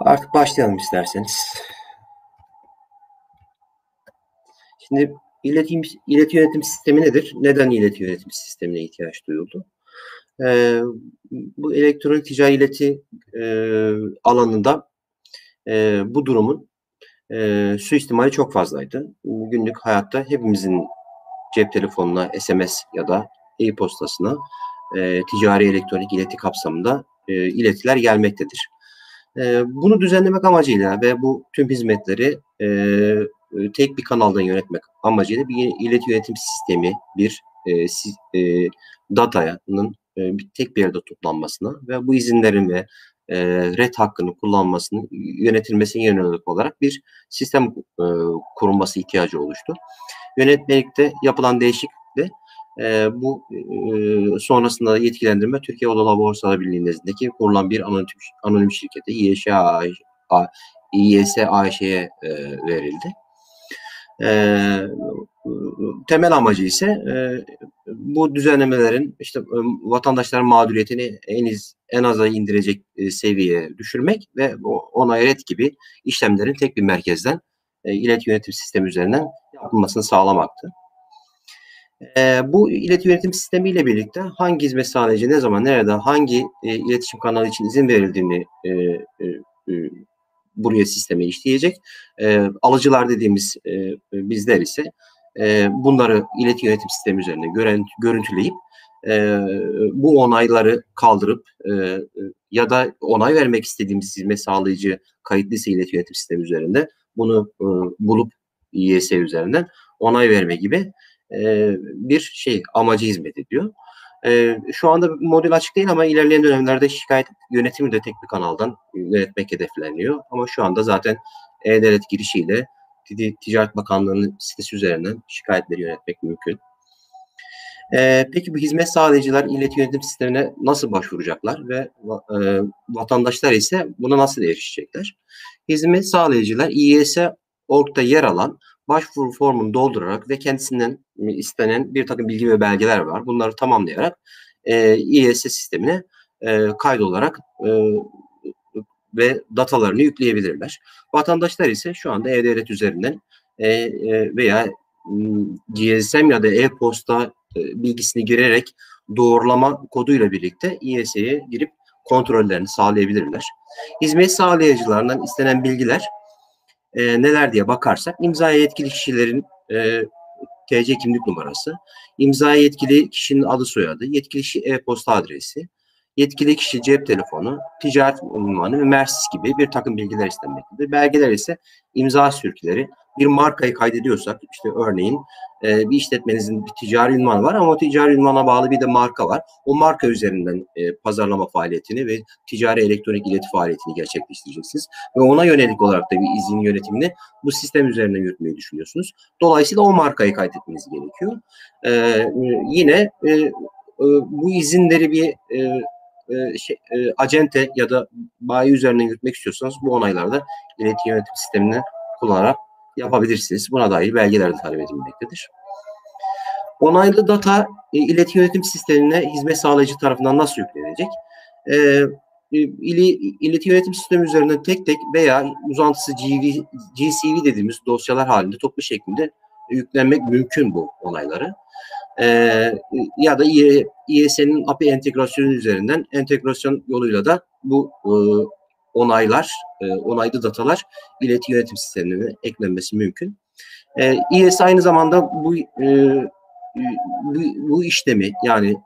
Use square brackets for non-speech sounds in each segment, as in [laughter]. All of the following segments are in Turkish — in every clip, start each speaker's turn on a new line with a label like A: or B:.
A: Artık başlayalım isterseniz. Şimdi iletim, ileti yönetim sistemi nedir? Neden ileti yönetim sistemine ihtiyaç duyuldu? Ee, bu elektronik ticari ileti e, alanında e, bu durumun e, suistimali çok fazlaydı. Günlük hayatta hepimizin cep telefonuna, SMS ya da e-postasına e, ticari elektronik ileti kapsamında e, iletiler gelmektedir. E, bunu düzenlemek amacıyla ve bu tüm hizmetleri e, tek bir kanaldan yönetmek amacıyla bir ileti yönetim sistemi, bir e, si, e, datanın e, tek bir yerde toplanmasına ve bu izinlerin ve e, red hakkını kullanmasını yönetilmesine yönelik olarak bir sistem e, kurulması ihtiyacı oluştu. Yönetmelikte yapılan değişiklikle e, bu e, sonrasında yetkilendirme Türkiye Odalar Borsalar Birliği nezdindeki kurulan bir anonim, anonim şirkete İYŞA İYS AŞ'ye e, verildi. E, temel amacı ise e, bu düzenlemelerin işte e, vatandaşların mağduriyetini en az en aza indirecek e, seviyeye düşürmek ve ona eret gibi işlemlerin tek bir merkezden e, ilet yönetim sistemi üzerinden yapılmasını sağlamaktı. E, bu iletişim yönetim sistemiyle birlikte hangi hizmet sağlayıcı ne zaman nerede hangi e, iletişim kanalı için izin verildiğini e, e, e, buraya sisteme işleyecek. E, alıcılar dediğimiz e, bizler ise e, bunları iletişim yönetim sistemi üzerinde görüntü, görüntüleyip e, bu onayları kaldırıp e, ya da onay vermek istediğimiz hizmet sağlayıcı kayıtlıysa iletişim yönetim sistemi üzerinde bunu e, bulup İYS üzerinden onay verme gibi bir şey amacı hizmet ediyor. E, şu anda model açık değil ama ilerleyen dönemlerde şikayet yönetimi de tek bir kanaldan yönetmek hedefleniyor. Ama şu anda zaten e-devlet girişiyle Ticaret Bakanlığı'nın sitesi üzerinden şikayetleri yönetmek mümkün. Peki bu hizmet sağlayıcılar iletişim yönetim sistemine nasıl başvuracaklar ve vatandaşlar ise buna nasıl erişecekler? Hizmet sağlayıcılar İYS orta yer alan başvuru formunu doldurarak ve kendisinden istenen bir takım bilgi ve belgeler var. Bunları tamamlayarak e, İES sistemine e, kaydolarak e, ve datalarını yükleyebilirler. Vatandaşlar ise şu anda e-devlet üzerinden e, e, veya GSM ya da e-posta e, bilgisini girerek doğrulama koduyla birlikte İES'ye girip kontrollerini sağlayabilirler. Hizmet sağlayıcılarından istenen bilgiler e, neler diye bakarsak imzaya yetkili kişilerin e, TC kimlik numarası, imzaya yetkili kişinin adı soyadı, yetkili kişi e-posta adresi, yetkili kişi cep telefonu, ticaret unvanı ve Mersis gibi bir takım bilgiler istenmektedir. Belgeler ise imza sürküleri, bir markayı kaydediyorsak işte örneğin e, bir işletmenizin bir ticari ünvanı var ama o ticari ünvana bağlı bir de marka var. O marka üzerinden e, pazarlama faaliyetini ve ticari elektronik ileti faaliyetini gerçekleştireceksiniz. Ve ona yönelik olarak da bir izin yönetimini bu sistem üzerinden yürütmeyi düşünüyorsunuz. Dolayısıyla o markayı kaydetmeniz gerekiyor. E, yine e, e, bu izinleri bir e, e, şey, e, acente ya da bayi üzerinden yürütmek istiyorsanız bu onaylarda iletişim yönetim sistemini kullanarak yapabilirsiniz. Buna dair belgeler de talep edilmektedir. Onaylı data e, iletişim yönetim sistemine hizmet sağlayıcı tarafından nasıl yüklenecek? E, e ili, iletişim yönetim sistemi üzerinden tek tek veya uzantısı GV, GCV dediğimiz dosyalar halinde toplu şeklinde yüklenmek mümkün bu onayları. E, ya da İES'nin API entegrasyonu üzerinden entegrasyon yoluyla da bu e, onaylar, e, onaylı datalar ileti yönetim sistemine eklenmesi mümkün. E, İES aynı zamanda bu, e, bu, bu işlemi yani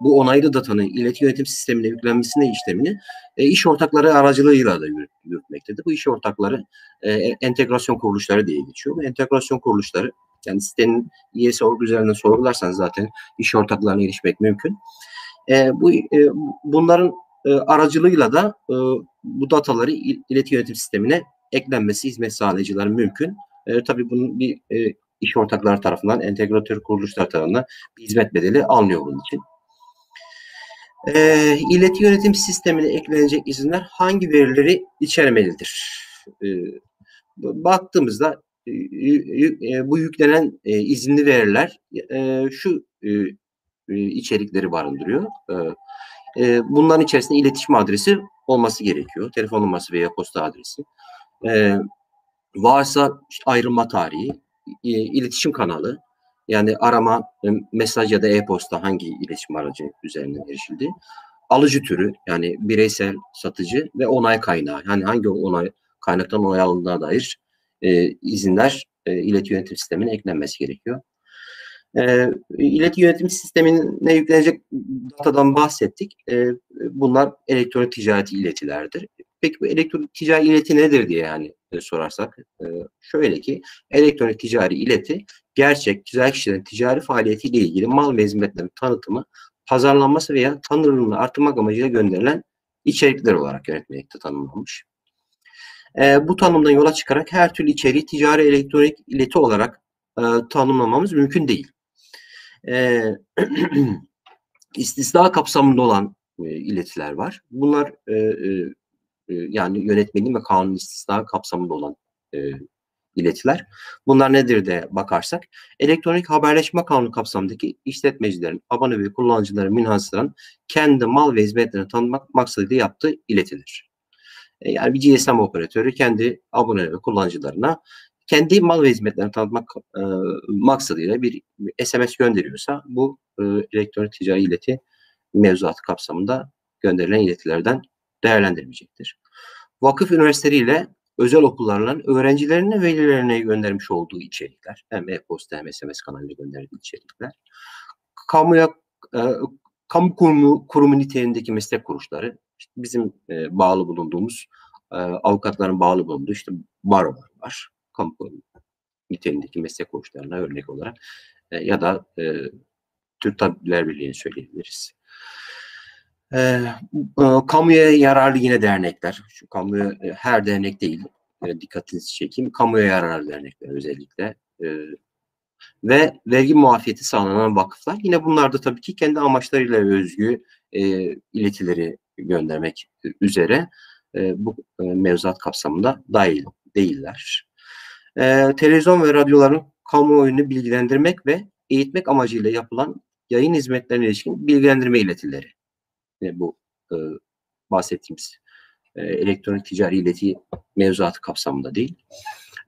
A: bu onaylı datanın ileti yönetim sistemine yüklenmesine işlemini e, iş ortakları aracılığıyla da yürütmektedir. Bu iş ortakları e, entegrasyon kuruluşları diye geçiyor. Bu entegrasyon kuruluşları yani sitenin İES org üzerinden sorgularsanız zaten iş ortaklarına erişmek mümkün. E, bu e, bunların e, aracılığıyla da e, bu dataları iletişim yönetim sistemine eklenmesi hizmet sağlayıcıların mümkün. E, tabii bunun bir iş ortakları tarafından, entegratör kuruluşlar tarafından bir hizmet bedeli alınıyor bunun için. E, ileti yönetim sistemine eklenecek izinler hangi verileri içermelidir? E, baktığımızda e, e, bu yüklenen e, izinli veriler e, şu e içerikleri barındırıyor. E, e, bunların içerisinde iletişim adresi olması gerekiyor. Telefon numarası veya posta adresi. E, varsa ayrılma tarihi, e, iletişim kanalı, yani arama, e, mesaj ya da e-posta hangi iletişim aracı üzerinden erişildi. Alıcı türü yani bireysel satıcı ve onay kaynağı. Yani hangi onay kaynaktan onay alındığına dair e, izinler e, ileti yönetim sistemine eklenmesi gerekiyor. E, ileti yönetim sistemine yüklenecek datadan bahsettik. E, bunlar elektronik ticareti iletilerdir. Peki bu elektronik ticari ileti nedir diye yani e, sorarsak e, şöyle ki elektronik ticari ileti gerçek güzel kişilerin ticari faaliyetiyle ilgili mal ve hizmetlerin tanıtımı, pazarlanması veya tanınırlığını artırmak amacıyla gönderilen içerikler olarak yönetmelikte tanımlanmış. E, bu tanımdan yola çıkarak her türlü içeriği ticari elektronik ileti olarak e, tanımlamamız mümkün değil. E, [clears throat] istisna kapsamında olan e, iletiler var. Bunlar e, e, e, yani yönetmenin ve kanun istisna kapsamında olan e, iletiler. Bunlar nedir de bakarsak elektronik haberleşme kanunu kapsamındaki işletmecilerin, abone ve kullanıcıların münhasıran kendi mal ve hizmetlerini tanımak maksadıyla yaptığı iletidir. E, yani bir GSM operatörü kendi abone ve kullanıcılarına kendi mal ve hizmetlerini tanıtmak e, maksadıyla bir SMS gönderiyorsa bu e, elektronik ticari ileti mevzuatı kapsamında gönderilen iletilerden değerlendirmeyecektir. Vakıf üniversiteleriyle özel okullarla öğrencilerine velilerine göndermiş olduğu içerikler, hem e-posta hem SMS kanalıyla gönderdiği içerikler, kamuya e, kamu kurumu, kurumu niteliğindeki meslek kuruluşları, işte bizim e, bağlı bulunduğumuz e, avukatların bağlı bulunduğu işte barolar var, kamu niteliğindeki meslek kuruluşlarına örnek olarak e, ya da e, Türk Tabipler Birliği'ni söyleyebiliriz. E, e, kamuya yararlı yine dernekler. Şu kamuya e, her dernek değil. E, dikkatinizi çekeyim. Kamuya yararlı dernekler özellikle. E, ve vergi muafiyeti sağlanan vakıflar. Yine bunlar da tabii ki kendi amaçlarıyla özgü e, iletileri göndermek üzere e, bu e, mevzuat kapsamında dahil değiller. E, televizyon ve radyoların kamuoyunu bilgilendirmek ve eğitmek amacıyla yapılan yayın hizmetlerine ilişkin bilgilendirme iletileri e, bu e, bahsettiğimiz e, elektronik ticari ileti mevzuatı kapsamında değil.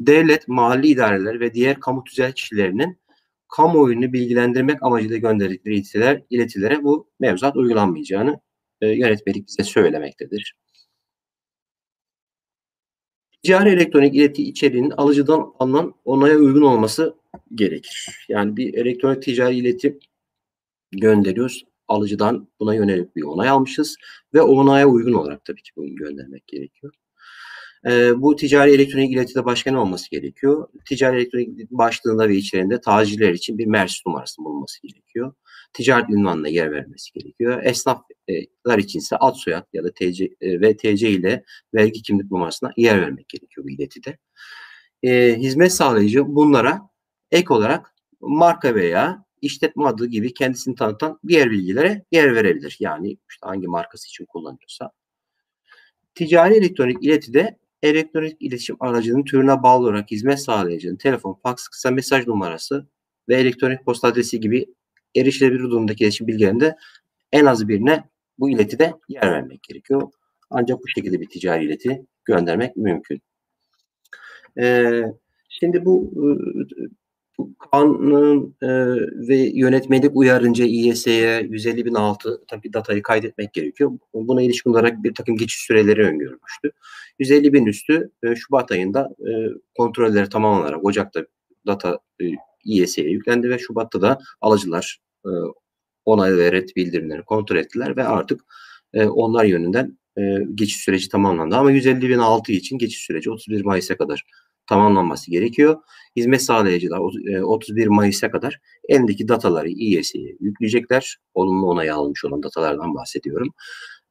A: Devlet, mahalli idareler ve diğer kamu tüzel kişilerinin kamuoyunu bilgilendirmek amacıyla gönderdikleri iletiler, iletilere bu mevzuat uygulanmayacağını e, yönetmelik bize söylemektedir. Ticari elektronik ileti içeriğinin alıcıdan alınan onaya uygun olması gerekir. Yani bir elektronik ticari ileti gönderiyoruz alıcıdan buna yönelik bir onay almışız ve o onaya uygun olarak tabii ki bunu göndermek gerekiyor. E, bu ticari elektronik iletide başka ne olması gerekiyor? Ticari elektronik başlığında ve içlerinde tacirler için bir MERS numarası bulunması gerekiyor. Ticaret ünvanına yer vermesi gerekiyor. Esnaflar için ise ad soyad ya da TC ve TC ile vergi kimlik numarasına yer vermek gerekiyor bu iletide. E, hizmet sağlayıcı bunlara ek olarak marka veya işletme adı gibi kendisini tanıtan diğer bilgilere yer verebilir. Yani işte hangi markası için kullanıyorsa. Ticari elektronik iletide elektronik iletişim aracının türüne bağlı olarak hizmet sağlayıcının telefon, faks, kısa mesaj numarası ve elektronik posta adresi gibi erişilebilir durumdaki iletişim bilgilerinde en az birine bu iletide yer vermek gerekiyor. Ancak bu şekilde bir ticari ileti göndermek mümkün. Ee, şimdi bu kanun e, ve yönetmelik uyarınca İYS'ye 150.006 tabi datayı kaydetmek gerekiyor. Buna ilişkin olarak bir takım geçiş süreleri öngörülmüştü. 150 bin üstü e, Şubat ayında e, kontrolleri tamamlanarak Ocak'ta data e, İYS'ye yüklendi ve Şubat'ta da alıcılar e, onay ve red bildirimleri kontrol ettiler ve artık e, onlar yönünden e, geçiş süreci tamamlandı. Ama 150 bin altı için geçiş süreci 31 Mayıs'a kadar tamamlanması gerekiyor. Hizmet sağlayıcılar 31 e, Mayıs'a kadar elindeki dataları İES'ye yükleyecekler. Olumlu onayı almış olan datalardan bahsediyorum.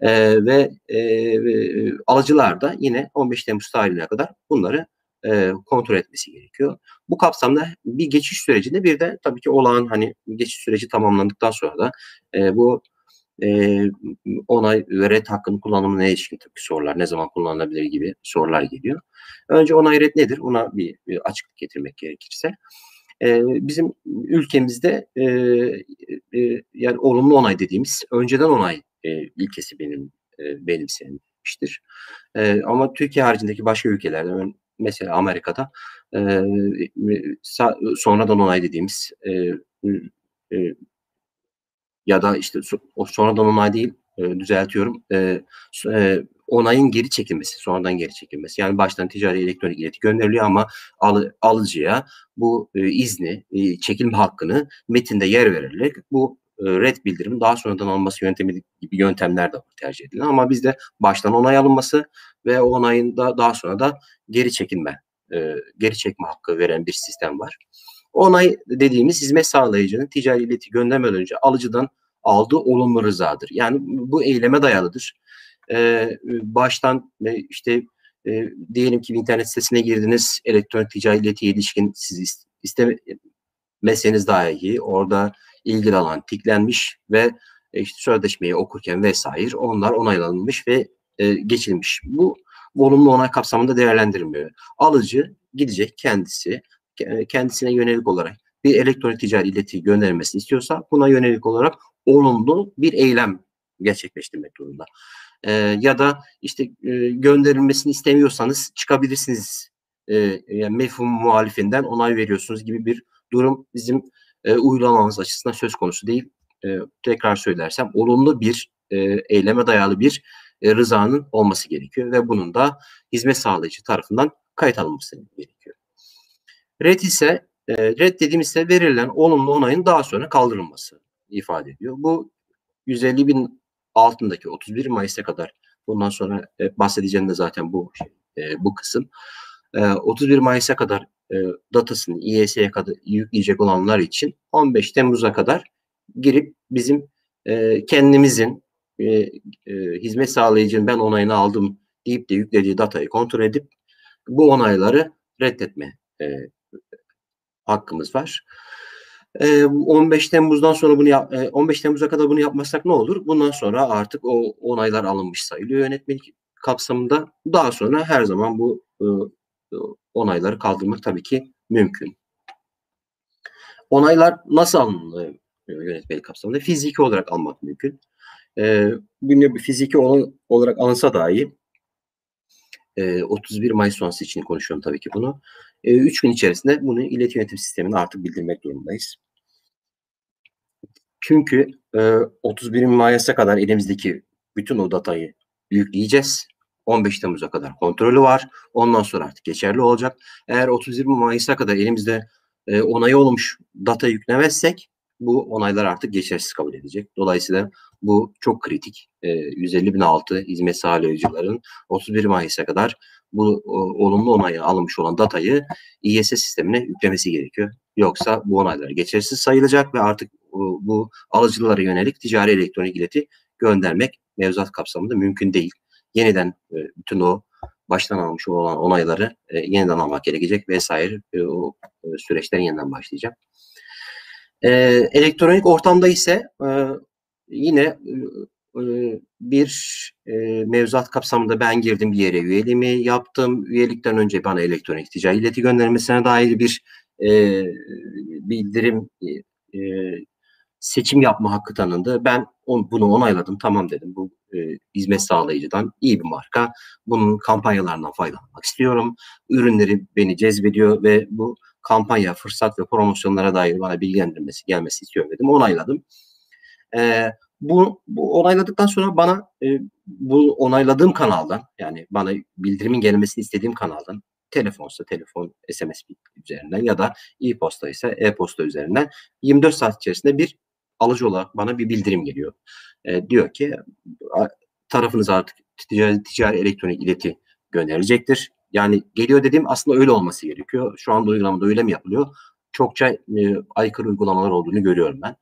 A: Ee, ve e, e, alıcılar da yine 15 Temmuz tarihine kadar bunları e, kontrol etmesi gerekiyor. Bu kapsamda bir geçiş sürecinde bir de tabii ki olağan hani geçiş süreci tamamlandıktan sonra da e, bu e, onay ve red hakkının kullanımına ilişkin tabii sorular, ne zaman kullanılabilir gibi sorular geliyor. Önce onay red nedir? Ona bir, bir açıklık getirmek gerekirse. E, bizim ülkemizde e, e, yani olumlu onay dediğimiz önceden onay e, ilkesi benim e, benimsenmiş etmiştir. E, ama Türkiye haricindeki başka ülkelerde mesela Amerika'da e, sonradan onay dediğimiz e, e, ya da işte o sonradan onay değil e, düzeltiyorum e, e, onayın geri çekilmesi sonradan geri çekilmesi. Yani baştan ticari elektronik ileti gönderiliyor ama al, alıcıya bu e, izni e, çekilme hakkını metinde yer verilerek bu e, red bildirimin daha sonradan alınması yöntemi gibi yöntemler de tercih edilen. Ama bizde baştan onay alınması ve o onayın da daha sonra da geri çekilme e, geri çekme hakkı veren bir sistem var. Onay dediğimiz hizmet sağlayıcının ticari ileti göndermeden önce alıcıdan aldığı olumlu rızadır. Yani bu eyleme dayalıdır. Ee, baştan e, işte e, diyelim ki internet sitesine girdiniz elektronik ticari iletiye ilişkin siz istemeseniz dahi orada ilgili alan tiklenmiş ve e, işte sözleşmeyi okurken vesaire onlar onaylanmış ve e, geçilmiş. Bu olumlu onay kapsamında değerlendirilmiyor. Alıcı gidecek kendisi kendisine yönelik olarak bir elektronik ticari ileti göndermesini istiyorsa buna yönelik olarak olumlu bir eylem gerçekleştirmek durumunda. E, ya da işte e, gönderilmesini istemiyorsanız çıkabilirsiniz. E, yani mefhum muhalifinden onay veriyorsunuz gibi bir durum bizim e, uygulamamız açısından söz konusu değil. E, tekrar söylersem olumlu bir e, eyleme dayalı bir e, rızanın olması gerekiyor ve bunun da hizmet sağlayıcı tarafından kayıt alınması gerekiyor. Red ise e, red dediğimizde verilen olumlu onayın daha sonra kaldırılması ifade ediyor. Bu 150 bin altındaki 31 Mayıs'a kadar bundan sonra e, bahsedeceğim de zaten bu şey, e, bu kısım. E, 31 Mayıs'a kadar e, datasını İES'ye kadar yükleyecek olanlar için 15 Temmuz'a kadar girip bizim e, kendimizin e, e, hizmet sağlayıcının ben onayını aldım deyip de yüklediği datayı kontrol edip bu onayları reddetme e, hakkımız var. 15 Temmuz'dan sonra bunu yap, 15 Temmuz'a kadar bunu yapmazsak ne olur? Bundan sonra artık o onaylar alınmış sayılıyor yönetmelik kapsamında. Daha sonra her zaman bu onayları kaldırmak tabii ki mümkün. Onaylar nasıl alınıyor yönetmelik kapsamında? Fiziki olarak almak mümkün. Bunu fiziki olarak alınsa dahi 31 Mayıs sonrası için konuşuyorum tabii ki bunu. 3 gün içerisinde bunu ileti yönetim sistemine artık bildirmek durumundayız. Çünkü 31 Mayıs'a kadar elimizdeki bütün o datayı yükleyeceğiz. 15 Temmuz'a kadar kontrolü var. Ondan sonra artık geçerli olacak. Eğer 31 Mayıs'a kadar elimizde onayı olmuş data yüklemezsek bu onaylar artık geçersiz kabul edecek. Dolayısıyla bu çok kritik. E, 150 bin altı hizmet sağlayıcıların 31 Mayıs'a kadar bu o, olumlu onayı alınmış olan datayı İYS sistemine yüklemesi gerekiyor. Yoksa bu onaylar geçersiz sayılacak ve artık o, bu alıcılara yönelik ticari elektronik ileti göndermek mevzuat kapsamında mümkün değil. Yeniden e, bütün o baştan almış olan onayları e, yeniden almak gerekecek vesaire e, o e, süreçler yeniden başlayacak. E, elektronik ortamda ise e, yine e, bir e, mevzuat kapsamında ben girdim bir yere üyeliğimi yaptım. Üyelikten önce bana elektronik ticari ileti göndermesine dair bir e, bildirim e, seçim yapma hakkı tanındı. Ben on, bunu onayladım. Tamam dedim. Bu e, hizmet sağlayıcıdan iyi bir marka. Bunun kampanyalarından faydalanmak istiyorum. Ürünleri beni cezbediyor ve bu kampanya, fırsat ve promosyonlara dair bana bilgilendirmesi gelmesi istiyorum dedim. Onayladım. E, bu, bu onayladıktan sonra bana e, bu onayladığım kanaldan yani bana bildirimin gelmesini istediğim kanaldan telefonsa telefon SMS üzerinden ya da e-posta ise e-posta üzerinden 24 saat içerisinde bir alıcı olarak bana bir bildirim geliyor. E, diyor ki tarafınız artık ticari, ticari elektronik ileti gönderilecektir. Yani geliyor dediğim aslında öyle olması gerekiyor. Şu anda uygulamada öyle mi yapılıyor? Çokça e, aykırı uygulamalar olduğunu görüyorum ben.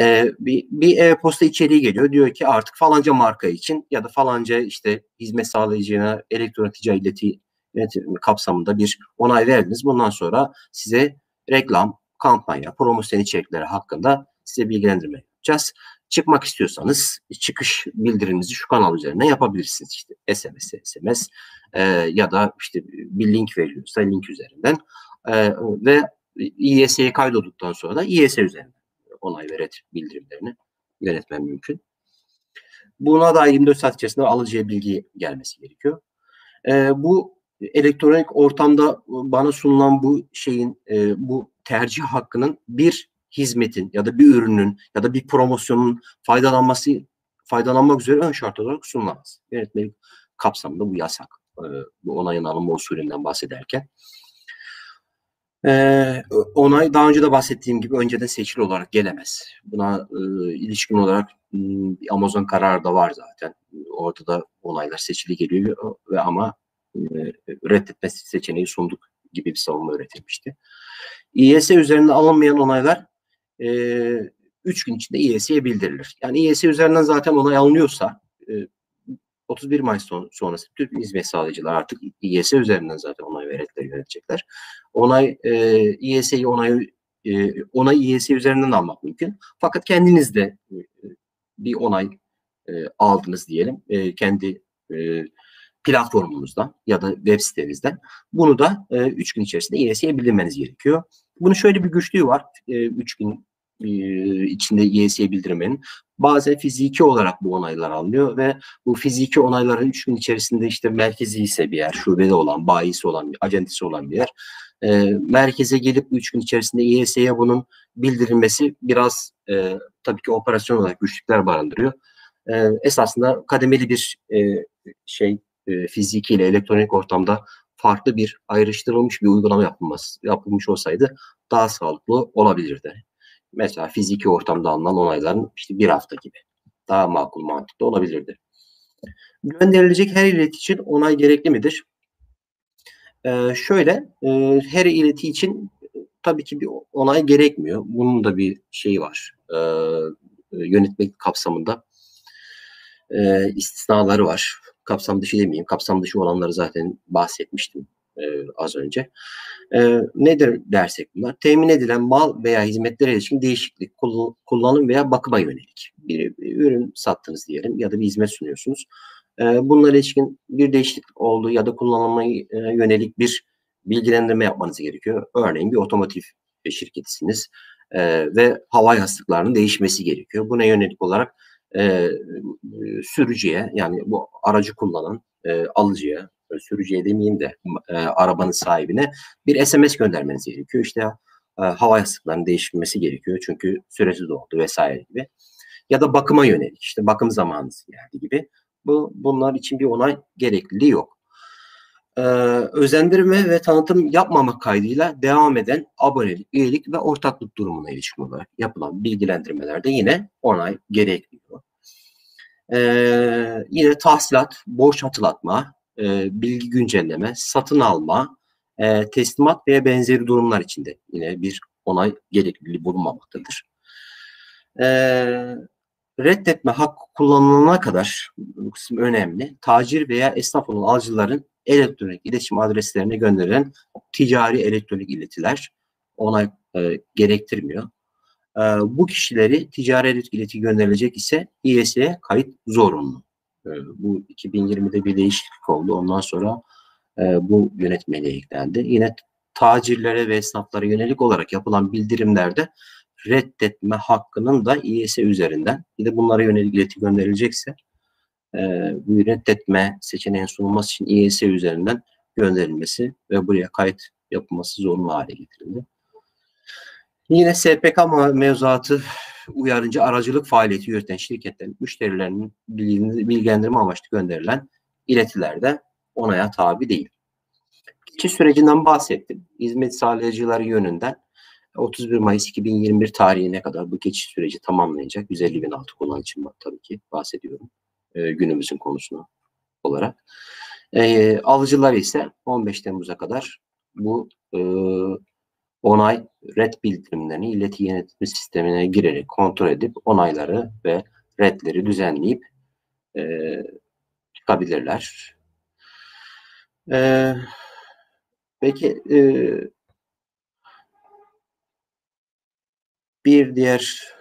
A: E, bir, e-posta içeriği geliyor. Diyor ki artık falanca marka için ya da falanca işte hizmet sağlayıcına elektronik ticari ileti yönetimi kapsamında bir onay verdiniz. Bundan sonra size reklam, kampanya, promosyon içerikleri hakkında size bilgilendirme yapacağız. Çıkmak istiyorsanız çıkış bildiriminizi şu kanal üzerinden yapabilirsiniz. İşte SMS, SMS e, ya da işte bir link veriliyorsa link üzerinden e, ve İYS'ye kaydolduktan sonra da İYS üzerinden onay ve bildirimlerini yönetmen mümkün. Buna da 24 saat içerisinde alıcıya bilgi gelmesi gerekiyor. E, bu elektronik ortamda bana sunulan bu şeyin, e, bu tercih hakkının bir hizmetin ya da bir ürünün ya da bir promosyonun faydalanması faydalanmak üzere ön şart olarak sunulamaz. Yönetmelik kapsamında bu yasak. E, bu onayın alınma usulünden bahsederken. Ee, onay daha önce de bahsettiğim gibi önceden seçili olarak gelemez. Buna e, ilişkin olarak Amazon kararı da var zaten. Orada da onaylar seçili geliyor ve ama e, reddetme seçeneği sunduk gibi bir savunma üretilmişti. İES üzerinde alınmayan onaylar e, 3 gün içinde İES'ye bildirilir. Yani İES üzerinden zaten onay alınıyorsa e, 31 Mayıs son, sonrası Türk hizmet sağlayıcılar artık İES üzerinden zaten onay ve redleri yönetecekler. Onay e, İES'yi onay e, onay İES üzerinden almak mümkün. Fakat kendiniz de e, bir onay e, aldınız diyelim. E, kendi e, platformunuzdan ya da web sitenizden. Bunu da 3 e, gün içerisinde İES'ye bildirmeniz gerekiyor. Bunun şöyle bir güçlüğü var. 3 e, gün e, içinde İES'ye bildirmenin. Bazen fiziki olarak bu onaylar alınıyor ve bu fiziki onayların 3 gün içerisinde işte merkezi ise bir yer, şubede olan, bayisi olan, acentisi olan bir yer. E, merkeze gelip 3 gün içerisinde İES'ye bunun bildirilmesi biraz e, tabii ki operasyon olarak güçlükler barındırıyor. E, esasında kademeli bir e, şey e, fiziki ile elektronik ortamda farklı bir ayrıştırılmış bir uygulama yapılması, yapılmış olsaydı daha sağlıklı olabilirdi. Mesela fiziki ortamda alınan onayların işte bir hafta gibi daha makul mantıklı olabilirdi. Gönderilecek her ileti için onay gerekli midir? Ee, şöyle, e, her ileti için tabii ki bir onay gerekmiyor. Bunun da bir şeyi var. Ee, yönetmek kapsamında e, istisnaları var kapsam dışı demeyeyim. Kapsam dışı olanları zaten bahsetmiştim e, az önce. E, nedir dersek bunlar? Temin edilen mal veya hizmetlere ilişkin değişiklik, kullanım veya bakıma yönelik. Bir, bir ürün sattınız diyelim ya da bir hizmet sunuyorsunuz. E, bunlara ilişkin bir değişiklik oldu ya da kullanılmaya e, yönelik bir bilgilendirme yapmanız gerekiyor. Örneğin bir otomotiv şirketisiniz e, ve hava yastıklarının değişmesi gerekiyor. Buna yönelik olarak e, sürücüye yani bu aracı kullanan e, alıcıya sürücüye demeyeyim de e, arabanın sahibine bir SMS göndermeniz gerekiyor. İşte e, hava yastıklarının değişmesi gerekiyor çünkü süresi doldu vesaire gibi. Ya da bakıma yönelik işte bakım zamanı geldi gibi. Bu bunlar için bir onay gerekliliği yok. Ee, özendirme ve tanıtım yapmamak kaydıyla devam eden abonelik, üyelik ve ortaklık durumuna ilişkin olarak yapılan bilgilendirmelerde yine onay gerekliyor. Ee, yine tahsilat, borç hatırlatma, e, bilgi güncelleme, satın alma, e, teslimat veya benzeri durumlar içinde yine bir onay gerekliliği bulunmamaktadır. E, reddetme hakkı kullanılana kadar bu kısım önemli. Tacir veya esnaf olan alıcıların elektronik iletişim adreslerine gönderilen ticari elektronik iletiler onay e, gerektirmiyor. E, bu kişileri ticari ileti gönderilecek ise İES'e kayıt zorunlu. E, bu 2020'de bir değişiklik oldu. Ondan sonra e, bu yönetmeliğe eklendi. Yine tacirlere ve esnaflara yönelik olarak yapılan bildirimlerde reddetme hakkının da İES üzerinden bir de bunlara yönelik ileti gönderilecekse e, bu reddetme seçeneğin sunulması için İES üzerinden gönderilmesi ve buraya kayıt yapılması zorunlu hale getirildi. Yine SPK mevzuatı uyarıcı aracılık faaliyeti yürüten şirketlerin müşterilerinin bilgilendirme amaçlı gönderilen iletilerde onaya tabi değil. Geçiş sürecinden bahsettim. Hizmet sağlayıcıları yönünden 31 Mayıs 2021 tarihine kadar bu geçiş süreci tamamlayacak. 150 bin altı kullanıcım var tabii ki bahsediyorum e, günümüzün konusunu olarak. E, alıcılar ise 15 Temmuz'a kadar bu e, onay red bildirimlerini ileti yönetim sistemine girerek kontrol edip onayları ve redleri düzenleyip e, çıkabilirler. E, peki e, bir diğer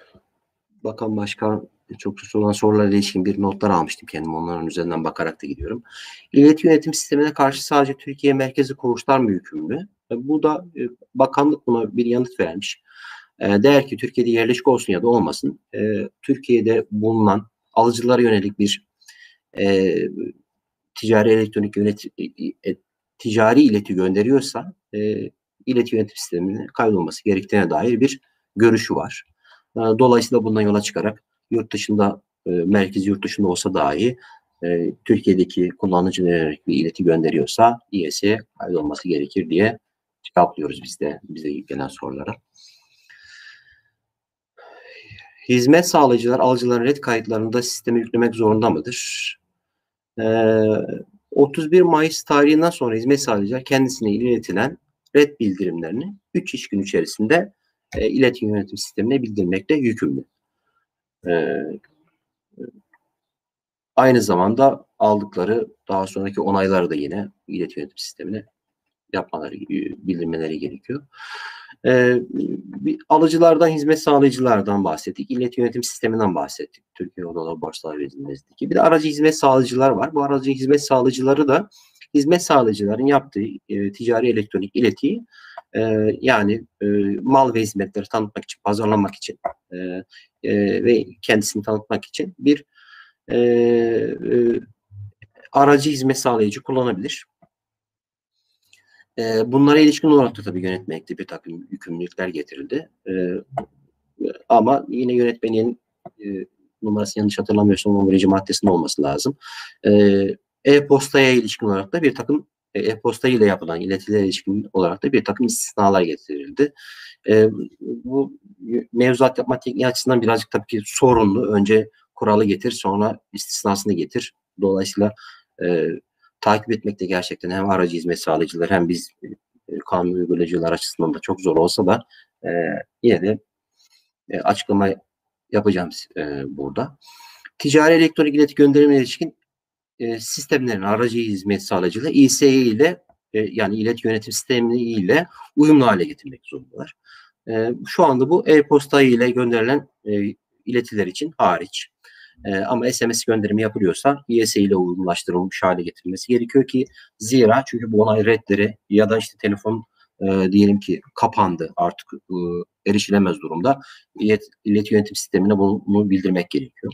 A: bakan başkan çok olan sorularla ilişkin bir notlar almıştım kendim. Onların üzerinden bakarak da gidiyorum. İleti yönetim sistemine karşı sadece Türkiye merkezi kuruluşlar mı yükümlü? Bu da e, bakanlık buna bir yanıt vermiş. E, der ki Türkiye'de yerleşik olsun ya da olmasın. E, Türkiye'de bulunan alıcılara yönelik bir ticari elektronik yönet ticari ileti gönderiyorsa ileti yönetim sisteminin kaydolması gerektiğine dair bir görüşü var. Dolayısıyla bundan yola çıkarak yurt dışında merkez yurt dışında olsa dahi Türkiye'deki kullanıcı yönelik bir ileti gönderiyorsa İES'e kaydolması gerekir diye cevaplıyoruz biz de bize gelen sorulara. Hizmet sağlayıcılar alıcıların red kayıtlarında sisteme yüklemek zorunda mıdır? Ee, 31 Mayıs tarihinden sonra hizmet sağlayıcılar kendisine iletilen red bildirimlerini 3 iş gün içerisinde e, iletim yönetim sistemine bildirmekte yükümlü. Ee, aynı zamanda aldıkları daha sonraki onayları da yine iletim yönetim sistemine yapmaları, bildirmeleri gerekiyor. Bir alıcılardan, hizmet sağlayıcılardan bahsettik. İllet yönetim sisteminden bahsettik. Türkiye Odaları Borsalar Verilmez'deki. Bir de aracı hizmet sağlayıcılar var. Bu aracı hizmet sağlayıcıları da hizmet sağlayıcıların yaptığı e, ticari elektronik iletiyi e, yani e, mal ve hizmetleri tanıtmak için, pazarlamak için e, e, ve kendisini tanıtmak için bir e, e, aracı hizmet sağlayıcı kullanabilir. E, bunlara ilişkin olarak da tabii yönetmelikte bir takım yükümlülükler getirildi. E, ama yine yönetmenin e, numarası yanlış hatırlamıyorsam 11. maddesinde olması lazım. E-postaya ilişkin olarak da bir takım e-posta ile yapılan iletilere ilişkin olarak da bir takım istisnalar getirildi. E, bu mevzuat yapma tekniği açısından birazcık tabii ki sorunlu. Önce kuralı getir sonra istisnasını getir. Dolayısıyla e, takip etmek de gerçekten hem aracı hizmet sağlayıcılar hem biz e, kanun uygulayıcılar açısından da çok zor olsa da e, yine de e, açıklama yapacağım e, burada. Ticari elektronik ileti gönderime ilişkin e, sistemlerin aracı hizmet sağlayıcıları İSE ile e, yani ilet yönetim sistemi ile uyumlu hale getirmek zorundalar. E, şu anda bu e-posta ile gönderilen e, iletiler için hariç. E, ama SMS gönderimi yapılıyorsa ISE ile uyumlaştırılmış hale getirilmesi gerekiyor ki zira çünkü bu onay redleri ya da işte telefon e, diyelim ki kapandı artık e, erişilemez durumda. İlet, ilet yönetim sistemine bunu, bunu bildirmek gerekiyor.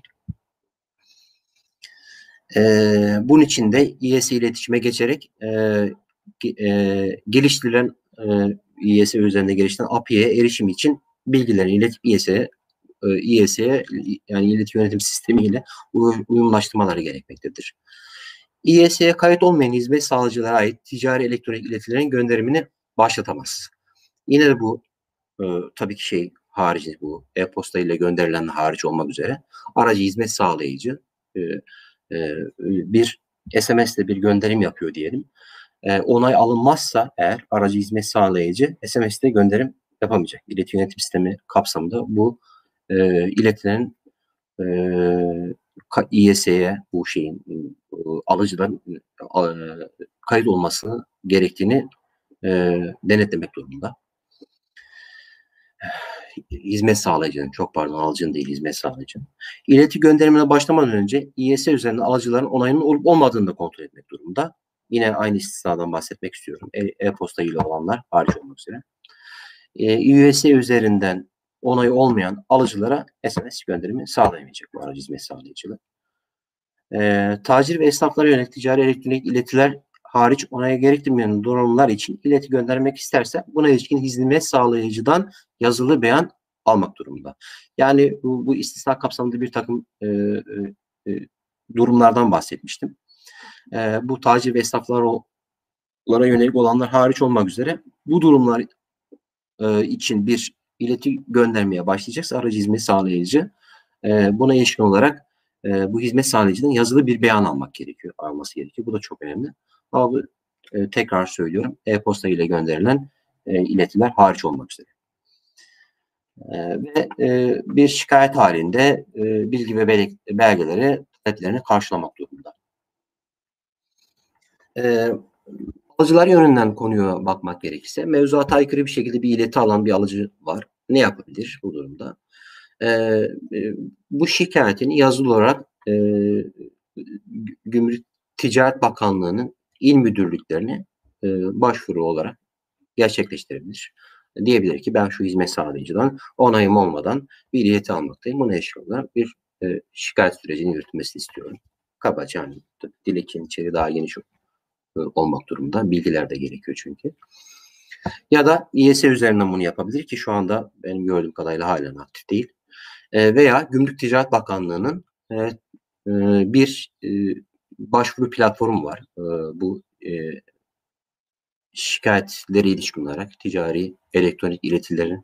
A: E, bunun için de ISE iletişime geçerek e, e, geliştirilen e, ISE üzerinde geliştirilen API'ye erişim için bilgilerini iletip ISE'ye e, yani iletişim yönetim sistemiyle uyumlaştırmaları gerekmektedir. İES'ye kayıt olmayan hizmet sağlayıcılara ait ticari elektronik iletilerin gönderimini başlatamaz. Yine de bu e, tabii ki şey harici bu e-posta ile gönderilen hariç olmak üzere aracı hizmet sağlayıcı e, e, bir SMS ile bir gönderim yapıyor diyelim. E, onay alınmazsa eğer aracı hizmet sağlayıcı SMS ile gönderim yapamayacak. İletişim yönetim sistemi kapsamında bu e, iletilen e, İES'ye bu şeyin e, alıcıdan e, kayıt olması gerektiğini e, denetlemek durumunda. Hizmet sağlayıcının, çok pardon alıcının değil hizmet sağlayıcının. İleti gönderimine başlamadan önce İES üzerinde alıcıların onayının olup olmadığını da kontrol etmek durumunda. Yine aynı istisnadan bahsetmek istiyorum. E, e-posta ile olanlar hariç olmak üzere. E, US üzerinden onayı olmayan alıcılara SMS gönderimi sağlayamayacak bu aracı hizmet sağlayıcılar. E, tacir ve esnaflara yönelik ticari elektronik iletiler hariç onaya gerektirmeyen durumlar için ileti göndermek isterse buna ilişkin hizmet sağlayıcıdan yazılı beyan almak durumunda. Yani bu, bu istisna kapsamında bir takım e, e, e durumlardan bahsetmiştim. E, bu tacir ve esnaflara yönelik olanlar hariç olmak üzere bu durumlar e, için bir ileti göndermeye başlayacaksa aracı hizmet sağlayıcı e, buna ilişkin olarak e, bu hizmet sağlayıcının yazılı bir beyan almak gerekiyor, alması gerekiyor. Bu da çok önemli. Ama e, tekrar söylüyorum, e-posta ile gönderilen e, iletiler hariç olmak üzere. E, ve e, bir şikayet halinde e, bilgi ve belgeleri taleplerini karşılamak durumunda. E, Alıcılar yönünden konuya bakmak gerekirse mevzuata aykırı bir şekilde bir ileti alan bir alıcı var. Ne yapabilir bu durumda? Ee, e, bu şikayetini yazılı olarak e, Gümrük Ticaret Bakanlığı'nın il müdürlüklerine e, başvuru olarak gerçekleştirebilir. Diyebilir ki ben şu hizmet sağlayıcıdan onayım olmadan bir ileti almaktayım. Buna eşlik olarak bir e, e, şikayet sürecinin yürütmesini istiyorum. Kabaca yani dilekçenin içeri daha geniş e, olmak durumunda. Bilgiler de gerekiyor çünkü. Ya da İES üzerinden bunu yapabilir ki şu anda benim gördüğüm kadarıyla halen aktif değil. E, veya Gümrük Ticaret Bakanlığı'nın e, e, bir e, başvuru platformu var. E, bu e, şikayetleri ilişkin olarak ticari elektronik iletilerin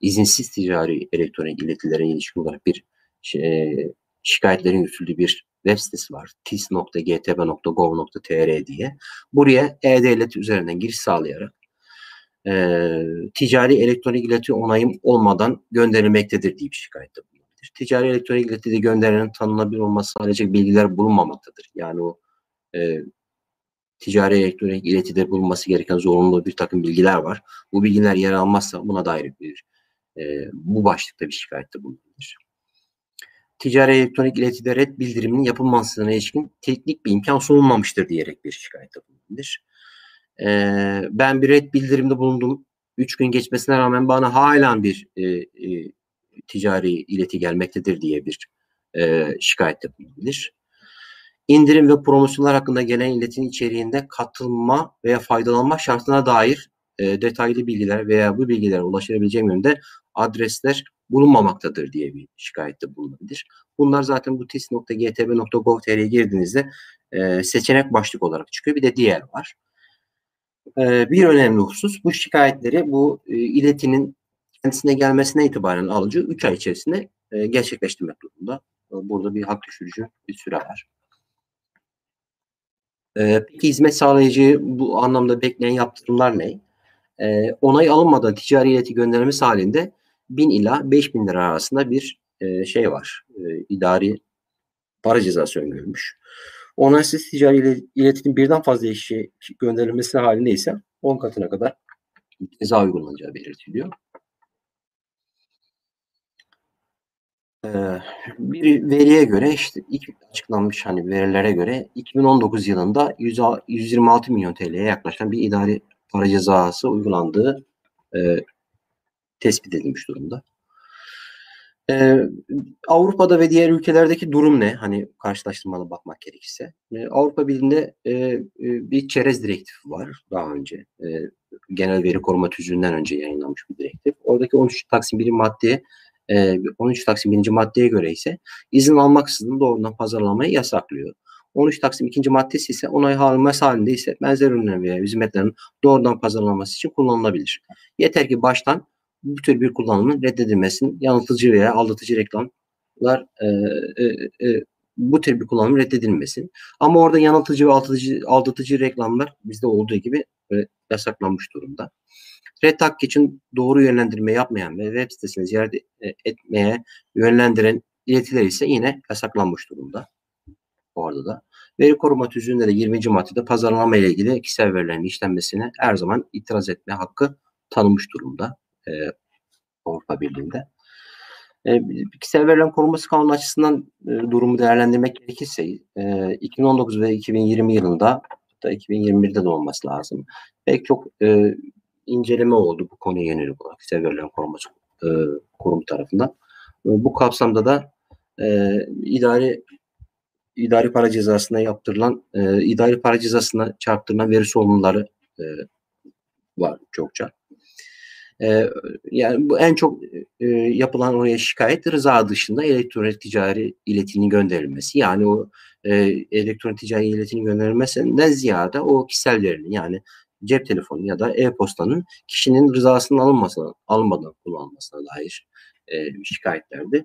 A: izinsiz ticari elektronik iletilerin ilişkin olarak bir şey, şikayetlerin yürütüldüğü bir web sitesi var. tis.gtb.gov.tr diye. Buraya e-devlet üzerinden giriş sağlayarak e, ticari elektronik ileti onayım olmadan gönderilmektedir diye bir şikayette bulunabilir. Ticari elektronik iletide gönderilenin tanınabilir olması sağlayacak bilgiler bulunmamaktadır. Yani o e, ticari elektronik iletide bulunması gereken zorunlu bir takım bilgiler var. Bu bilgiler yer almazsa buna dair bir e, bu başlıkta bir şikayette bulunabilir. Ticari elektronik iletide red bildiriminin yapılmasına ilişkin teknik bir imkan sunulmamıştır diyerek bir şikayette bulunabilir. E, ben bir red bildirimde bulundum. Üç gün geçmesine rağmen bana halen bir e, e, ticari ileti gelmektedir diye bir e, şikayette bulunabilir indirim ve promosyonlar hakkında gelen iletin içeriğinde katılma veya faydalanma şartına dair e, detaylı bilgiler veya bu bilgilere ulaşabileceğim yönde adresler bulunmamaktadır diye bir şikayette bulunabilir. Bunlar zaten bu tis.gtb.gov.tr'ye girdiğinizde e, seçenek başlık olarak çıkıyor. Bir de diğer var. E, bir önemli husus bu şikayetleri bu e, iletinin kendisine gelmesine itibaren alıcı 3 ay içerisinde e, gerçekleştirmek durumunda. Burada bir hak düşürücü bir süre var. E, peki hizmet sağlayıcı bu anlamda bekleyen yaptırımlar ne? E, onay alınmadan ticari ileti göndermesi halinde 1000 ila 5000 lira arasında bir e, şey var. E, idari para cezası öngörülmüş. Onaysız ticari iletinin birden fazla işi gönderilmesi halinde ise 10 katına kadar ceza uygulanacağı belirtiliyor. bir veriye göre işte ilk açıklanmış hani verilere göre 2019 yılında 100, 126 milyon TL'ye yaklaşan bir idari para cezası uygulandığı e, tespit edilmiş durumda. E, Avrupa'da ve diğer ülkelerdeki durum ne? Hani karşılaştırmalı bakmak gerekirse. E, Avrupa Birliği'nde e, e, bir çerez direktifi var daha önce. E, genel veri koruma tüzüğünden önce yayınlanmış bir direktif. Oradaki 13 Taksim 1 maddeye 13 ee, Taksim 1. maddeye göre ise izin almaksızın doğrudan pazarlamayı yasaklıyor. 13 Taksim 2. maddesi ise onay alınması halinde ise benzer ürünler veya hizmetlerin doğrudan pazarlanması için kullanılabilir. Yeter ki baştan bu tür bir kullanımın reddedilmesinin yanıltıcı veya aldatıcı reklamlar e, e, e, bu tür bir kullanım reddedilmesin. Ama orada yanıltıcı ve aldatıcı, aldatıcı reklamlar bizde olduğu gibi e, yasaklanmış durumda. Red Hack için doğru yönlendirme yapmayan ve web sitesini ziyaret e, etmeye yönlendiren iletiler ise yine yasaklanmış durumda. Orada da. Veri koruma tüzüğünde de 20. maddede pazarlama ile ilgili kişisel verilerin işlenmesine her zaman itiraz etme hakkı tanınmış durumda e, Avrupa Birliği'nde. E, kişisel korunması kanunu açısından e, durumu değerlendirmek gerekirse e, 2019 ve 2020 yılında hatta 2021'de de olması lazım. Pek çok e, inceleme oldu bu konuya yönelik olarak kişisel verilerin korunması e, kurum tarafından. E, bu kapsamda da e, idari idari para cezasına yaptırılan e, idari para cezasına çarptırılan veri sorumluları e, var çokça. E, yani bu en çok e, yapılan oraya şikayet rıza dışında elektronik ticari iletinin gönderilmesi. Yani o e, elektronik ticari iletinin gönderilmesinden ziyade o kişisel verinin yani cep telefonu ya da e-postanın kişinin rızasının alınmasına, alınmadan kullanılmasına dair e, şikayetlerdi.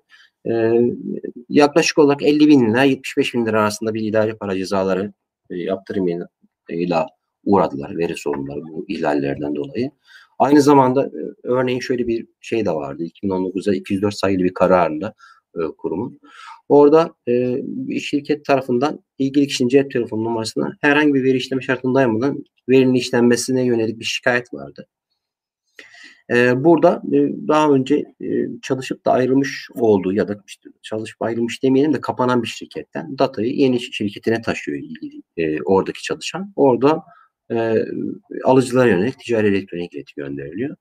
A: E, yaklaşık olarak 50 bin lira 75 bin lira arasında bir idari para cezaları e, yaptırımıyla uğradılar veri sorunları bu ihlallerden dolayı. Aynı zamanda e, örneğin şöyle bir şey de vardı. 2019'da 204 sayılı bir kararında e, kurumun. Orada e, şirket tarafından ilgili kişinin cep telefonu numarasına herhangi bir veri işleme şartına verinin işlenmesine yönelik bir şikayet vardı. E, burada e, daha önce e, çalışıp da ayrılmış olduğu ya da işte çalışıp ayrılmış demeyelim de kapanan bir şirketten datayı yeni şirketine taşıyor ilgili e, oradaki çalışan. Orada e, alıcılara yönelik ticari elektronik ileti gönderiliyor.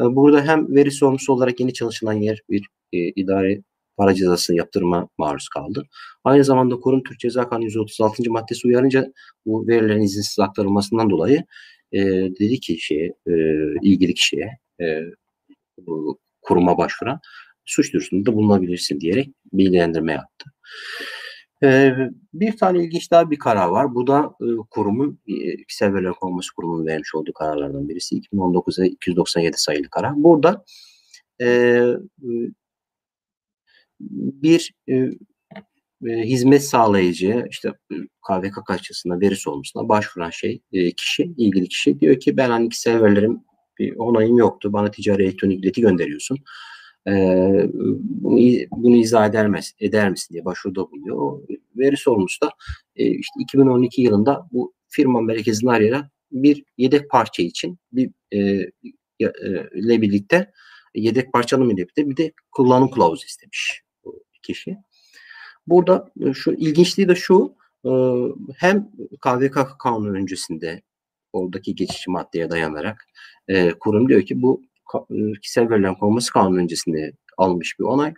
A: E, burada hem veri sorumlusu olarak yeni çalışılan yer bir e, idari para cezası yaptırma maruz kaldı. Aynı zamanda Kurum Türk Ceza Kanunu 136. maddesi uyarınca bu verilerin izinsiz aktarılmasından dolayı e, dedi ki şeye, e, ilgili kişiye e, kuruma başvuran suç duyurusunda bulunabilirsin diyerek bilgilendirme yaptı. Ee, bir tane ilginç daha bir karar var. Bu da e, kurumun, e, Kişisel Veriler Korunması Kurumu'nun vermiş olduğu kararlardan birisi. 2019'da 297 sayılı karar. Burada e, bir e, e, hizmet sağlayıcı işte KVK kaççısına veri sorumlusuna başvuran şey e, kişi ilgili kişi diyor ki ben hani kişisel verilerim bir onayım yoktu bana ticari elektronik ileti gönderiyorsun e, bunu, bunu izah eder, mis, eder misin diye başvuruda bulunuyor. Veri sorumlusu da e, işte 2012 yılında bu firma merkezini arayarak bir yedek parça için bir e, e, ile birlikte yedek parçanın birlikte bir de kullanım kılavuzu istemiş bu kişi. Burada e, şu ilginçliği de şu e, hem KVK kanunu öncesinde oradaki geçici maddeye dayanarak e, kurum diyor ki bu kişisel verilen korunması kanunu öncesinde almış bir onay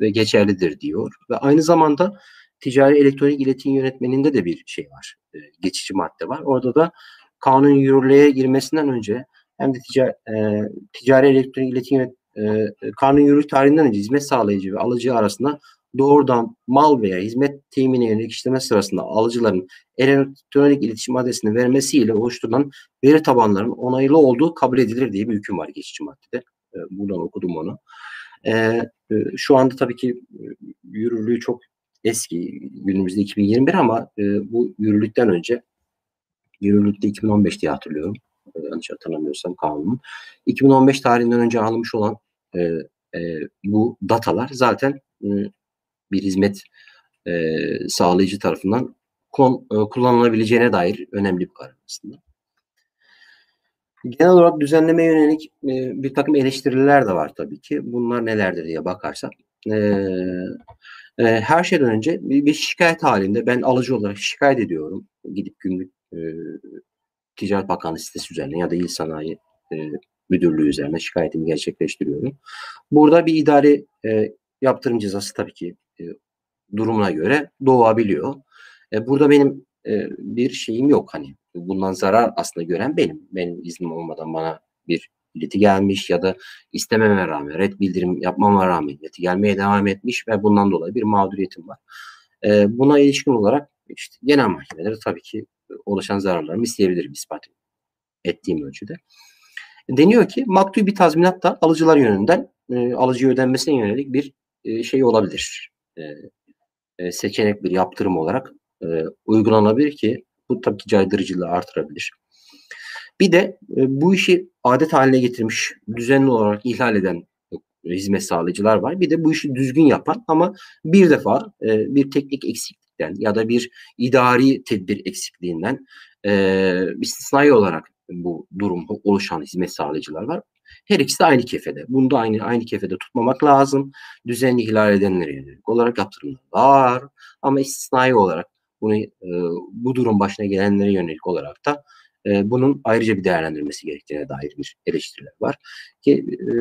A: ve geçerlidir diyor. Ve aynı zamanda ticari elektronik iletişim yönetmeninde de bir şey var. geçici madde var. Orada da kanun yürürlüğe girmesinden önce hem de ticari, e, ticari elektronik iletişim e, kanun yürürlük tarihinden önce hizmet sağlayıcı ve alıcı arasında doğrudan mal veya hizmet temini yönelik işleme sırasında alıcıların elektronik iletişim adresini vermesiyle oluşturulan veri tabanlarının onaylı olduğu kabul edilir diye bir hüküm var geçici maddede. E, buradan okudum onu. E, e, şu anda tabii ki yürürlüğü çok eski, günümüzde 2021 ama bu yürürlükten önce yürürlükte 2015 diye hatırlıyorum. yanlış hatırlamıyorsam kanunun. 2015 tarihinden önce alınmış olan bu datalar zaten bir hizmet e, sağlayıcı tarafından kon, e, kullanılabileceğine dair önemli bir karar aslında. Genel olarak düzenleme yönelik e, bir takım eleştiriler de var tabii ki. Bunlar nelerdir diye bakarsak. E, e, her şeyden önce bir, bir şikayet halinde ben alıcı olarak şikayet ediyorum. Gidip günlük e, Ticaret Bakanlığı sitesi üzerine ya da İl Sanayi e, Müdürlüğü üzerine şikayetimi gerçekleştiriyorum. Burada bir idari e, yaptırım cezası tabii ki e, durumuna göre doğabiliyor. E, burada benim e, bir şeyim yok hani bundan zarar aslında gören benim. Benim iznim olmadan bana bir ileti gelmiş ya da istememe rağmen red bildirim yapmama rağmen ileti gelmeye devam etmiş ve bundan dolayı bir mağduriyetim var. Buna ilişkin olarak işte genel mahkemelere tabii ki oluşan zararlarımı isteyebilirim ispat ettiğim ölçüde. Deniyor ki maktul bir tazminat da alıcılar yönünden alıcıya ödenmesine yönelik bir şey olabilir. E, e, seçenek bir yaptırım olarak e, uygulanabilir ki bu tabii ki caydırıcılığı artırabilir. Bir de e, bu işi adet haline getirmiş, düzenli olarak ihlal eden e, hizmet sağlayıcılar var. Bir de bu işi düzgün yapan ama bir defa e, bir teknik eksiklikten ya da bir idari tedbir eksikliğinden e, istisnai olarak bu durum oluşan hizmet sağlayıcılar var. Her ikisi aynı kefede. Bunu da aynı aynı kefede tutmamak lazım. Düzenli ihlal edenlere yönelik olarak yaptırımlar var. Ama istisnai olarak bunu e, bu durum başına gelenlere yönelik olarak da e, bunun ayrıca bir değerlendirmesi gerektiğine dair bir eleştiriler var. Ki e,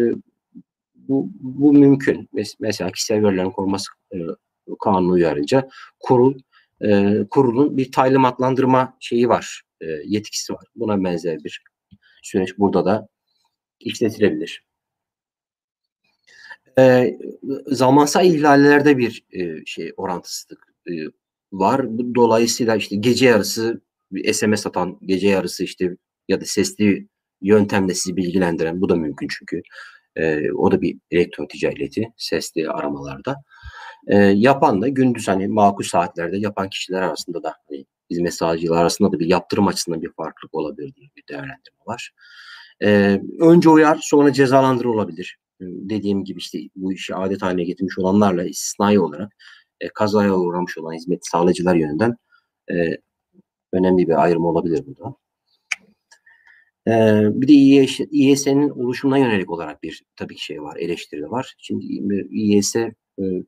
A: bu, bu mümkün. Mesela kişisel verilerin korunması e, kanunu uyarınca kurul e, kurulun bir talimatlandırma şeyi var, e, yetkisi var. Buna benzer bir süreç burada da işletilebilir. E, zamansal ihlallerde bir e, şey orantısızlık e, var. Dolayısıyla işte gece yarısı SMS atan, gece yarısı işte ya da sesli yöntemle sizi bilgilendiren bu da mümkün çünkü. E, o da bir elektron ticareti sesli aramalarda. E, yapan da gündüz hani makul saatlerde yapan kişiler arasında da hani hizmet sağlayıcılar arasında da bir yaptırım açısından bir farklılık olabilir diye bir değerlendirme var. E, önce uyar sonra cezalandırı olabilir. E, dediğim gibi işte bu işi adet haline getirmiş olanlarla istisnai olarak e, kazaya uğramış olan hizmet sağlayıcılar yönünden e, önemli bir ayrım olabilir burada. Ee, bir de İES'nin oluşumuna yönelik olarak bir tabii ki şey var, eleştiri var. Şimdi İES e,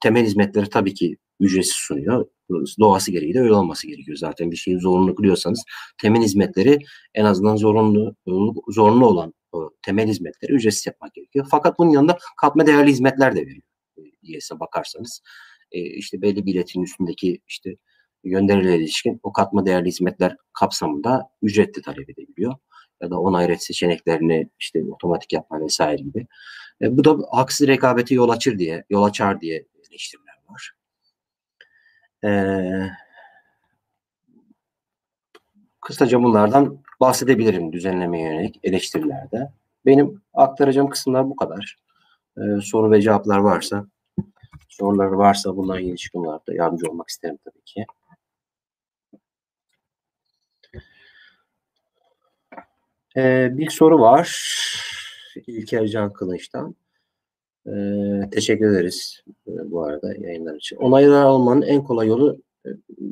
A: temel hizmetleri tabii ki ücretsiz sunuyor. Doğası gereği de öyle olması gerekiyor. Zaten bir şeyi zorunlu kılıyorsanız temel hizmetleri en azından zorunlu zorunlu olan o temel hizmetleri ücretsiz yapmak gerekiyor. Fakat bunun yanında katma değerli hizmetler de veriyor IES'e bakarsanız e, işte belli bir iletinin üstündeki işte gönderilere ilişkin o katma değerli hizmetler kapsamında ücretli talep edebiliyor. Ya da onay ret seçeneklerini işte otomatik yapma vesaire gibi. E, bu da haksız rekabeti yol açır diye, yol açar diye eleştiriler var. Eee Kısaca bunlardan bahsedebilirim düzenlemeye yönelik eleştirilerde. Benim aktaracağım kısımlar bu kadar. Ee, soru ve cevaplar varsa, soruları varsa bunlarla ilgili konularda yardımcı olmak isterim tabii ki. Ee, bir soru var. İlker Can Kılıç'tan. Ee, teşekkür ederiz e, bu arada yayınlar için. Onaylar almanın en kolay yolu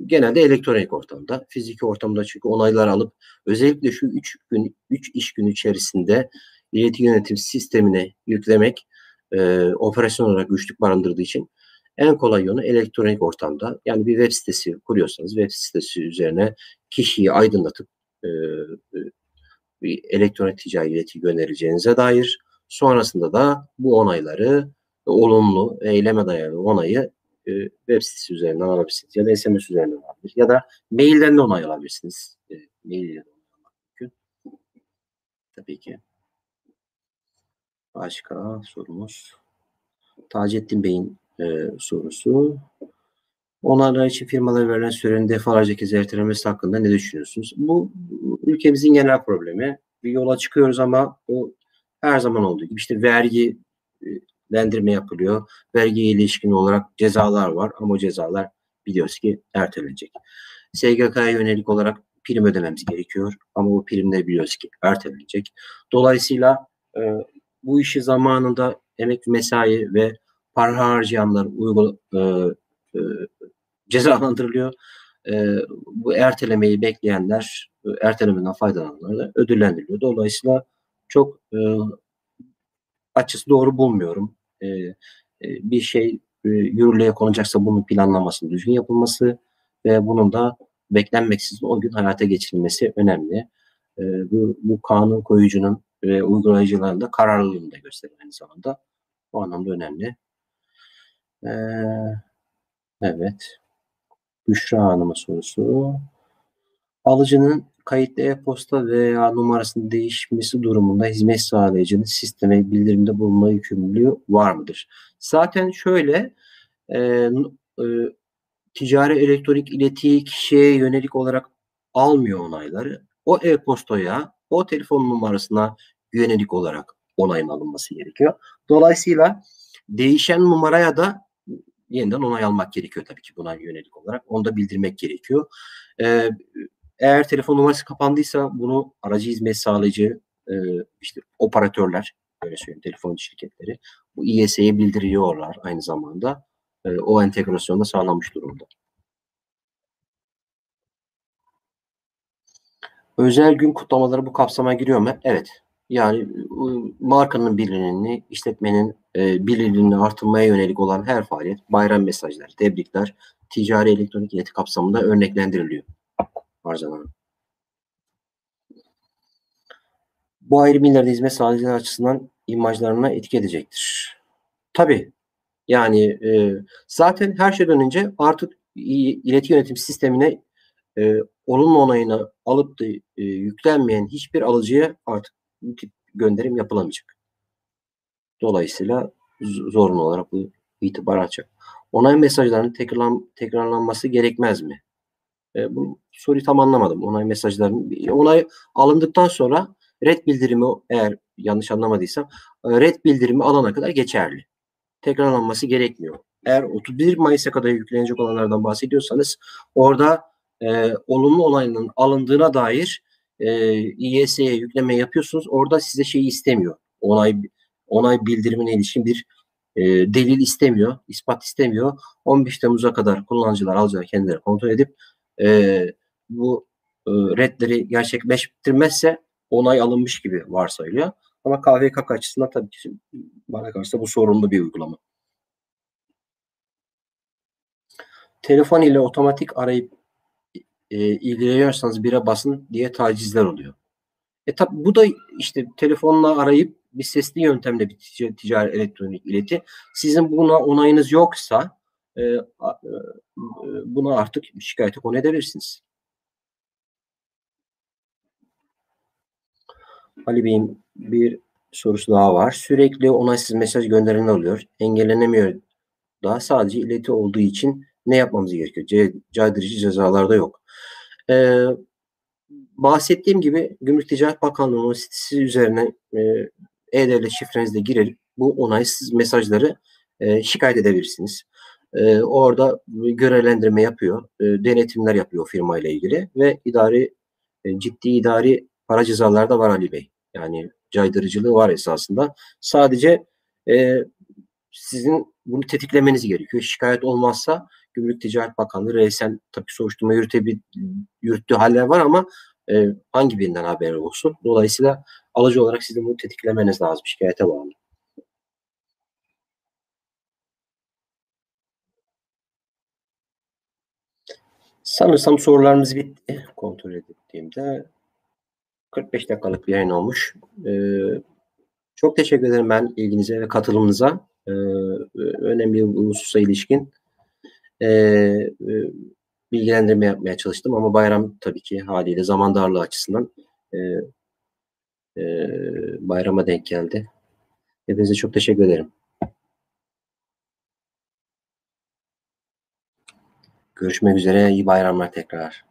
A: genelde elektronik ortamda. Fiziki ortamda çünkü onaylar alıp özellikle şu 3 gün 3 iş günü içerisinde ileti yönetim sistemine yüklemek e, operasyon olarak güçlük barındırdığı için en kolay yolu elektronik ortamda. Yani bir web sitesi kuruyorsanız web sitesi üzerine kişiyi aydınlatıp e, e bir elektronik ticari ileti göndereceğinize dair sonrasında da bu onayları olumlu eyleme dayalı onayı e, web sitesi üzerinden alabilirsiniz ya da SMS üzerinden alabilir ya da mailden de onay alabilirsiniz. E, mail ile de onay mümkün. Tabii ki. Başka sorumuz. Taceddin Bey'in e, sorusu. Onlarla için firmalara verilen sürenin defalarca kez ertelemesi hakkında ne düşünüyorsunuz? Bu ülkemizin genel problemi. Bir yola çıkıyoruz ama o her zaman olduğu gibi işte vergi e, lendirme yapılıyor. Vergiye ilişkin olarak cezalar var ama cezalar biliyoruz ki ertelenecek. SGK'ya yönelik olarak prim ödememiz gerekiyor ama bu primleri biliyoruz ki ertelenecek. Dolayısıyla e, bu işi zamanında emek mesai ve para harcayanlar uygul e, e, cezalandırılıyor. E, bu ertelemeyi bekleyenler, e, ertelemeden faydalananlar da ödüllendiriliyor. Dolayısıyla çok e, açısı doğru bulmuyorum. E, e, bir şey e, yürürlüğe konacaksa bunun planlamasının düzgün yapılması ve bunun da beklenmeksizin o gün hayata geçirilmesi önemli. E, bu, bu kanun koyucunun ve uygulayıcıların da kararlılığını da gösterir aynı zamanda. Bu anlamda önemli. E, evet. Büşra Hanım'ın sorusu. Alıcının kayıtlı e-posta veya numarasının değişmesi durumunda hizmet sağlayıcının sisteme bildirimde bulunma yükümlülüğü var mıdır? Zaten şöyle e, e, ticari elektronik ileti kişiye yönelik olarak almıyor onayları. O e-postaya, o telefon numarasına yönelik olarak onayın alınması gerekiyor. Dolayısıyla değişen numaraya da yeniden onay almak gerekiyor tabii ki buna yönelik olarak. Onu da bildirmek gerekiyor. Ee, eğer telefon numarası kapandıysa bunu aracı hizmet sağlayıcı e, işte operatörler böyle söyleyeyim telefon şirketleri bu İES'ye bildiriyorlar aynı zamanda. E, o entegrasyonda sağlanmış durumda. Özel gün kutlamaları bu kapsama giriyor mu? Evet. Yani markanın bilinini, işletmenin e, bilinini artırmaya yönelik olan her faaliyet, bayram mesajları, tebrikler, ticari elektronik ileti kapsamında örneklendiriliyor harcanan. Bu ayrım ileride hizmet sağlayıcılar açısından imajlarına etki edecektir. Tabii yani e, zaten her şeyden önce artık ileti yönetim sistemine e, onun onayını alıp da e, yüklenmeyen hiçbir alıcıya artık bu tip gönderim yapılamayacak. Dolayısıyla zorunlu olarak bu itibar açacak. Onay mesajlarının tekrarlan, tekrarlanması gerekmez mi? E, bu soruyu tam anlamadım. Onay mesajlarının onay alındıktan sonra red bildirimi eğer yanlış anlamadıysam e, red bildirimi alana kadar geçerli. Tekrarlanması gerekmiyor. Eğer 31 Mayıs'a kadar yüklenecek olanlardan bahsediyorsanız orada e, olumlu onayının alındığına dair e, İYS'ye yükleme yapıyorsunuz. Orada size şeyi istemiyor. Onay onay bildirimine ilişkin bir e, delil istemiyor, ispat istemiyor. 15 Temmuz'a kadar kullanıcılar alıcılar kendileri kontrol edip e, bu e, redleri gerçekleştirmezse onay alınmış gibi varsayılıyor. Ama KVKK açısından tabii ki bana kalırsa bu sorunlu bir uygulama. Telefon ile otomatik arayıp e, ilgileniyorsanız bire basın diye tacizler oluyor. E tabi bu da işte telefonla arayıp bir sesli yöntemle bir ticari elektronik ileti. Sizin buna onayınız yoksa e, e, buna artık şikayete konu edebilirsiniz. Ali Bey'in bir sorusu daha var. Sürekli onaysız mesaj gönderilen oluyor. Engellenemiyor da sadece ileti olduğu için ne yapmamız gerekiyor? C caydırıcı cezalarda yok. Ee, bahsettiğim gibi Gümrük Ticaret Bakanlığı'nın sitesi üzerine e, e-devlet şifrenizle girerek bu onaysız mesajları e, şikayet edebilirsiniz. E, orada görevlendirme yapıyor, e, denetimler yapıyor firma ile ilgili ve idari e, ciddi idari para cezaları da var Ali Bey. Yani caydırıcılığı var esasında. Sadece e, sizin bunu tetiklemeniz gerekiyor. Şikayet olmazsa Gümrük Ticaret Bakanlığı resen tabii soruşturma yürütebil, yürüttüğü haller var ama e, hangi birinden haber olsun? Dolayısıyla alıcı olarak sizin bunu tetiklemeniz lazım şikayete bağlı. Sanırsam sorularımız bitti. Kontrol ettiğimde 45 dakikalık bir yayın olmuş. Ee, çok teşekkür ederim ben ilginize ve katılımınıza. Ee, önemli bir hususa ilişkin e, e, bilgilendirme yapmaya çalıştım ama bayram tabii ki haliyle zaman darlığı açısından e, e, bayrama denk geldi. Hepinize çok teşekkür ederim. Görüşmek üzere. İyi bayramlar tekrar.